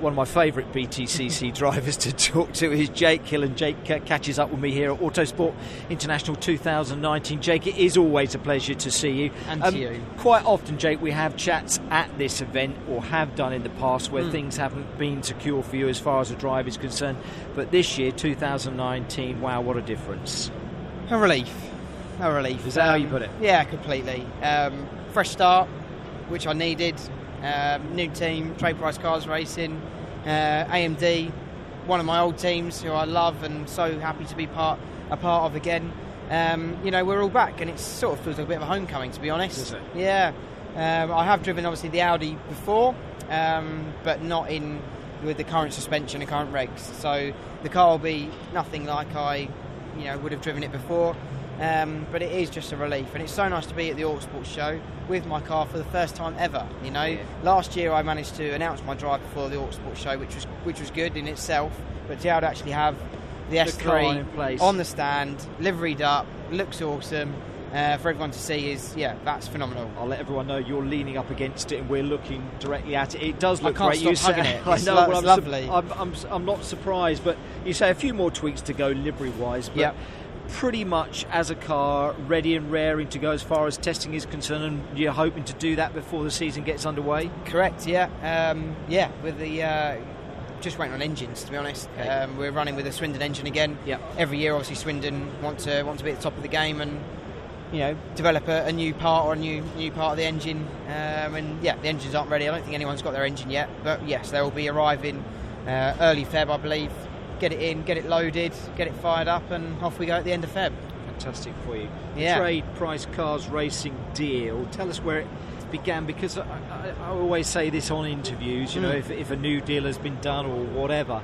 One of my favourite BTCC drivers to talk to is Jake Hill, and Jake catches up with me here at Autosport International 2019. Jake, it is always a pleasure to see you. And um, to you. Quite often, Jake, we have chats at this event, or have done in the past, where mm. things haven't been secure for you as far as a drive is concerned. But this year, 2019, wow, what a difference! A relief. A relief. Is that um, how you put it? Yeah, completely. Um, fresh start, which I needed. Um, new team, Trade Price Cars Racing, uh, AMD, one of my old teams who I love and so happy to be part a part of again. Um, you know, we're all back, and it sort of feels like a bit of a homecoming, to be honest. Yeah, um, I have driven obviously the Audi before, um, but not in with the current suspension and current regs. So the car will be nothing like I, you know, would have driven it before. Um, but it is just a relief, and it's so nice to be at the Autosport show with my car for the first time ever. You know, yeah. last year I managed to announce my drive before the Autosport show, which was which was good in itself. But to be able actually have the, the S3 on the stand, liveried up, looks awesome. Uh, for everyone to see is yeah that's phenomenal I'll let everyone know you're leaning up against it and we're looking directly at it it does look I can't great stop you hugging it I know lo- I'm lovely su- I'm, I'm, I'm, not surprised but you say a few more tweaks to go livery wise but yep pretty much as a car ready and raring to go as far as testing is concerned, and you're hoping to do that before the season gets underway. Correct. Yeah. Um, yeah. With the uh, just waiting on engines, to be honest. Okay. Um, we're running with a Swindon engine again. Yeah. Every year, obviously, Swindon want to want to be at the top of the game and you know develop a, a new part or a new new part of the engine. Um, and yeah, the engines aren't ready. I don't think anyone's got their engine yet, but yes, they will be arriving uh, early Feb, I believe get it in, get it loaded, get it fired up, and off we go at the end of Feb. Fantastic for you. Yeah. Trade Price Cars Racing deal. Tell us where it began because I, I, I always say this on interviews. You mm. know, if, if a new deal has been done or whatever,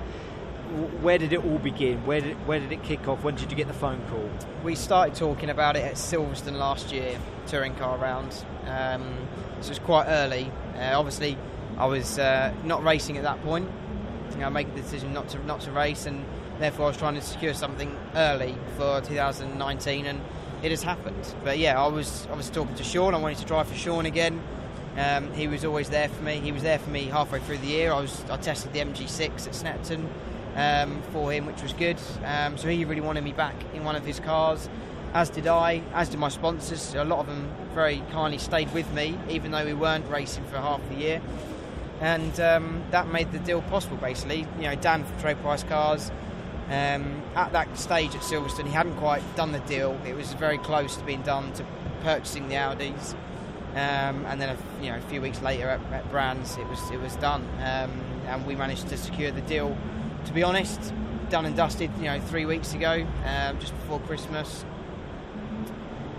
where did it all begin? Where did where did it kick off? When did you get the phone call? We started talking about it at Silverstone last year, touring car round. Um, so it was quite early. Uh, obviously, I was uh, not racing at that point, know, make the decision not to not to race, and therefore I was trying to secure something early for 2019, and it has happened. But yeah, I was I was talking to Sean. I wanted to drive for Sean again. Um, he was always there for me. He was there for me halfway through the year. I was I tested the MG6 at Snetterton um, for him, which was good. Um, so he really wanted me back in one of his cars, as did I, as did my sponsors. A lot of them very kindly stayed with me, even though we weren't racing for half the year and um, that made the deal possible. Basically, you know, Dan from Trade Price Cars. Um, at that stage at Silverstone, he hadn't quite done the deal. It was very close to being done to purchasing the Audis, um, and then a, you know a few weeks later at, at Brands, it was it was done, um, and we managed to secure the deal. To be honest, done and dusted. You know, three weeks ago, um, just before Christmas.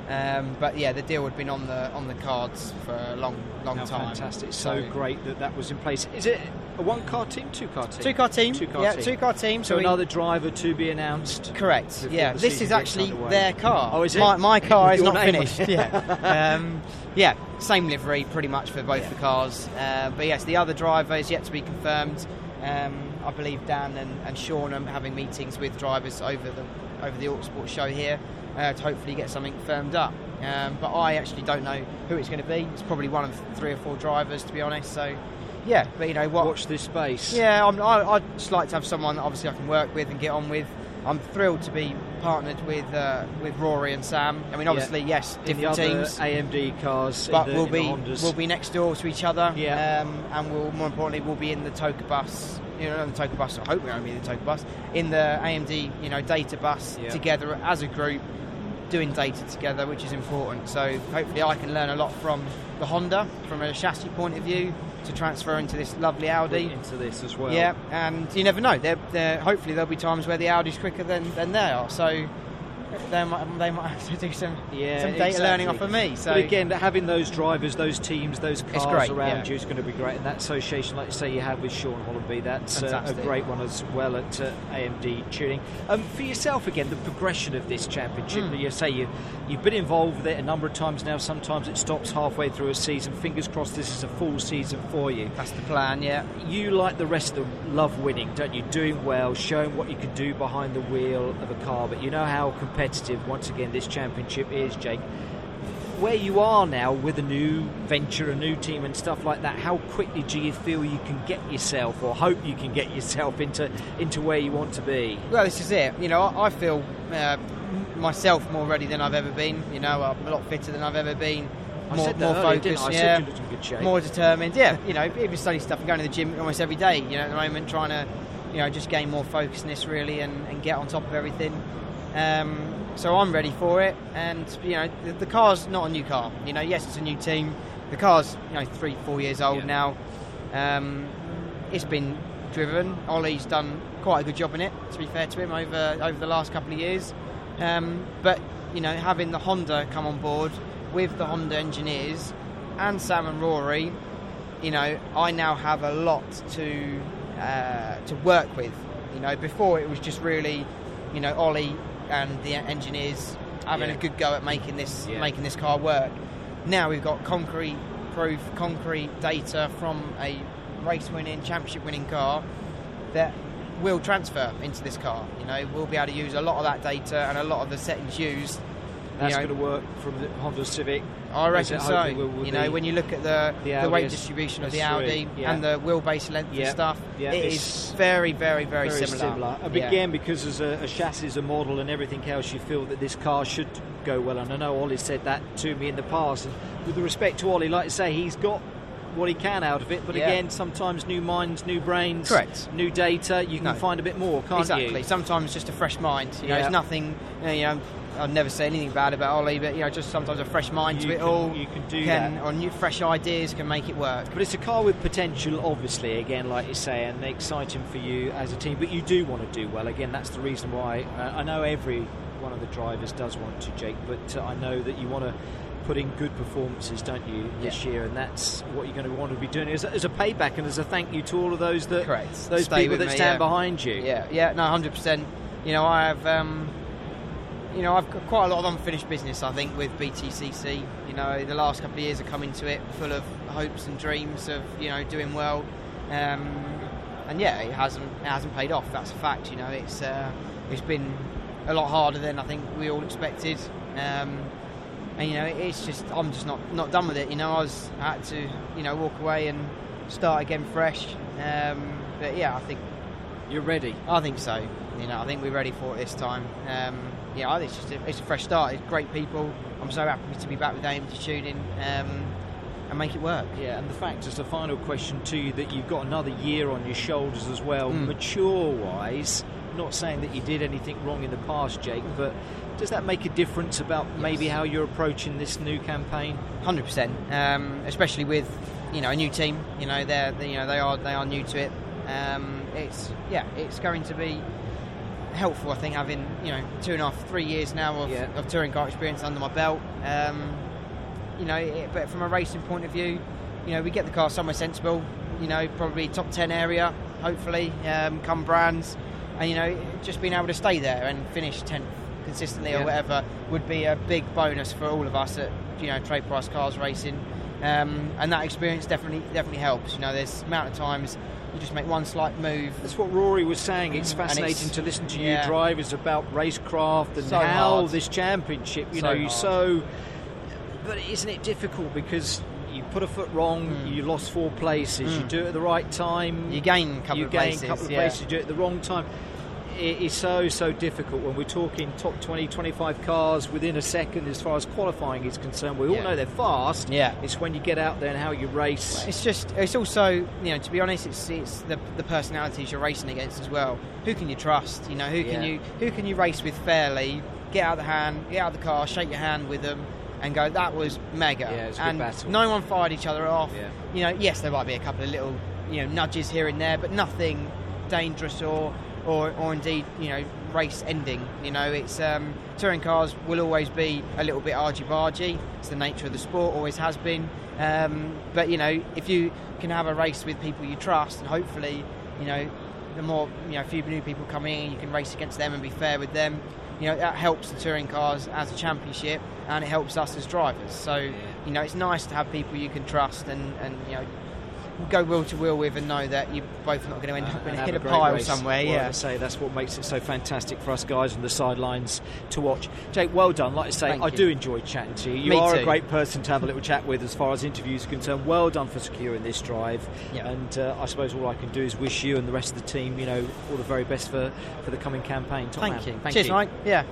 Um, but yeah, the deal had been on the on the cards for a long, long time. Fantastic! So, so, great that that was in place. Is it a one car team, two car team? Two car team. Two car yeah, team. two car team. So, so another driver to be announced. Correct. Yeah, this is actually their car. Oh, is it? My, my car is not finished. yeah. Um, yeah, same livery pretty much for both yeah. the cars. Uh, but yes, the other driver is yet to be confirmed. Um, I believe Dan and, and Sean are having meetings with drivers over the over the Autosport show here uh, to hopefully get something firmed up. Um, but I actually don't know who it's going to be. It's probably one of three or four drivers, to be honest. So, yeah, but you know what? Watch this space. Yeah, I'm, I, would just like to have someone that obviously I can work with and get on with. I'm thrilled to be partnered with uh, with Rory and Sam. I mean, obviously, yeah. yes, different teams, AMD cars, but the, we'll be we'll be next door to each other. Yeah, um, and we'll more importantly we'll be in the TOCA bus. You know, the TOCA bus. I hope we're going to be in the TOCA bus in the AMD, you know, data bus yeah. together as a group doing data together, which is important. So hopefully, I can learn a lot from the Honda from a chassis point of view to transfer into this lovely Audi. Into this as well. Yeah, and you never know. They're, they're, hopefully, there'll be times where the Audi's quicker than, than they are. So they might, they might have to do some, yeah, some data exactly. learning off of me. So but again, having those drivers, those teams, those cars great, around yeah. you is going to be great. And that association, like you say, you have with Sean Hollamby, that's uh, a great one as well at uh, AMD Tuning. Um, for yourself, again, the progression of this championship. Mm. You say you you've been involved with it a number of times now. Sometimes it stops halfway through a season. Fingers crossed, this is a full season for you. That's the plan. Yeah. You like the rest of them, love winning, don't you? Doing well, showing what you can do behind the wheel of a car, but you know how competitive once again this championship is, Jake. where you are now with a new venture, a new team, and stuff like that, how quickly do you feel you can get yourself, or hope you can get yourself into into where you want to be? Well, this is it. You know, I, feel uh, myself more ready than I've ever been. You know, I'm a lot fitter than I've ever been. I More, more earlier, focused, didn't I? I yeah. said you in good shape. more determined. Yeah, you know, even study stuff and going to the gym almost every day. You know, at the moment, trying to, you know, just gain more focusedness really and, and get on top of everything. Um, so I'm ready for it, and you know, the, the car's not a new car. You know, yes, it's a new team. The car's you know three, four years old Yeah. now. Um, it's been driven. Ollie's done quite a good job in it. To be fair to him, over over the last couple of years. Um, but you know, having the Honda come on board with the Honda engineers and Sam and Rory, you know, I now have a lot to uh, to work with. You know, before it was just really, you know, Ollie and the engineers having Yeah. a good go at making this Yeah. making this car work. Now we've got concrete proof, concrete data from a race winning, championship winning car that will transfer into this car. You know, we'll be able to use a lot of that data and a lot of the settings used. That's you know, going to work from the Honda Civic. I reckon so. will- will you know, when you look at the The the, weight distribution of the Audi yeah. and the wheelbase length Yeah, and stuff, yeah, it it's is very, very, very, very similar. Yeah. Again, because as a, a chassis, a model, and everything else, you feel that this car should go well. And I know Ollie said that to me in the past. And with the respect to Ollie, like I say, he's got what he can out of it. But Yeah. again, sometimes new minds, new brains, Correct. new data, you can No. find a bit more, can't exactly. you? Sometimes just a fresh mind. You know, Yeah. it's nothing. You know, I'd never say anything bad about Ollie, but you know, just sometimes a fresh mind You to it can- all. you can do can, that. or new fresh ideas can make it work. But it's a car with potential, obviously, again, like you say, and exciting for you as a team. But you do want to do well. Again, that's the reason why uh, I know every one of the drivers does want to, Jake, but uh, I know that you want to put in good performances, don't you, this Yeah. year? And that's what you're going to want to be doing as a, as a payback and as a thank you to all of those that Correct. those Stay people that me, stand yeah. behind you. Yeah, yeah, no, hundred percent. You know, I have, um, you know, I've got quite a lot of unfinished business. I think with BTCC. You know, the last couple of years have come into it full of hopes and dreams of you know doing well, um, and yeah, it hasn't it hasn't paid off. That's a fact. You know, it's uh, it's been a lot harder than I think we all expected. Um, and you know, it's just I'm just not not done with it. You know, I was I had to you know walk away and start again fresh. Um, but yeah, I think You're ready. I think so. You know, I think we're ready for it this time. Um, yeah, I think it's just a, it's a fresh start. It's great people. I'm so happy to be back with AMD Tuning um, and make it work. Yeah, and the fact, as a final question to you, that you've got another year on your shoulders as well, Mm. mature wise. Not saying that you did anything wrong in the past, Jake, but does that make a difference about maybe how you're approaching this new campaign? Hundred percent. Um, especially with you know a new team. You know they're they, you know they are they are new to it. Um, it's yeah, it's going to be helpful. I think having you know two and a half, three years now of, Yeah. of touring car experience under my belt. Um, you know, it, but from a racing point of view, you know we get the car somewhere sensible. You know, probably top ten area, hopefully, um, come brands, and you know just being able to stay there and finish tenth consistently Yeah. or whatever would be a big bonus for all of us at you know trade price cars racing. Um, and that experience definitely definitely helps. You know, there's amount of times you just make one slight move. That's what Rory was saying. It's Mm, fascinating it's- to listen to yeah. you drivers about racecraft and So how hard. this championship, you So know, you so. But isn't it difficult because you put a foot wrong, Mm. you lost four places, you Mm. do it at the right time, You gain a couple you of gain places. a couple of yeah. places, you do it at the wrong time. It is so, so difficult when we're talking top 20, 25 cars within a second as far as qualifying is concerned. We all Yeah. know they're fast. Yeah. It's when you get out there and how you race. It's just, it's also, you know, to be honest, it's, it's the, the personalities you're racing against as well. Who can you trust? You know, who can Yeah. you who can you race with fairly? Get out of the hand, get out of the car, shake your hand with them, and go. That was mega. Yeah, was and battle. no one fired each other off. Yeah. You know, yes, there might be a couple of little, you know, nudges here and there, but nothing dangerous or or, or indeed, you know, race ending. You know, it's um, touring cars will always be a little bit argy-bargy. It's the nature of the sport, always has been. Um, but you know, if you can have a race with people you trust, and hopefully, you know, the more you know, a few new people come in, you can race against them and be fair with them. You know, that helps the touring cars as a championship, and it helps us as drivers. So, you know, it's nice to have people you can trust and, and you know, go wheel to wheel with and know that you're both not going to end up in, a, a pile race. somewhere. Well, yeah, I say that's what makes it so fantastic for us guys on the sidelines to watch. Jake, well done. Like I say, Thank I you. do enjoy chatting to you. You Me are too. a great person to have a little chat with as far as interviews are concerned. Well done for securing this drive. Yeah. And uh, I suppose all I can do is wish you and the rest of the team, you know, all the very best for, for the coming campaign. Top Thank man. you. Thank Cheers, you. Mike. Yeah.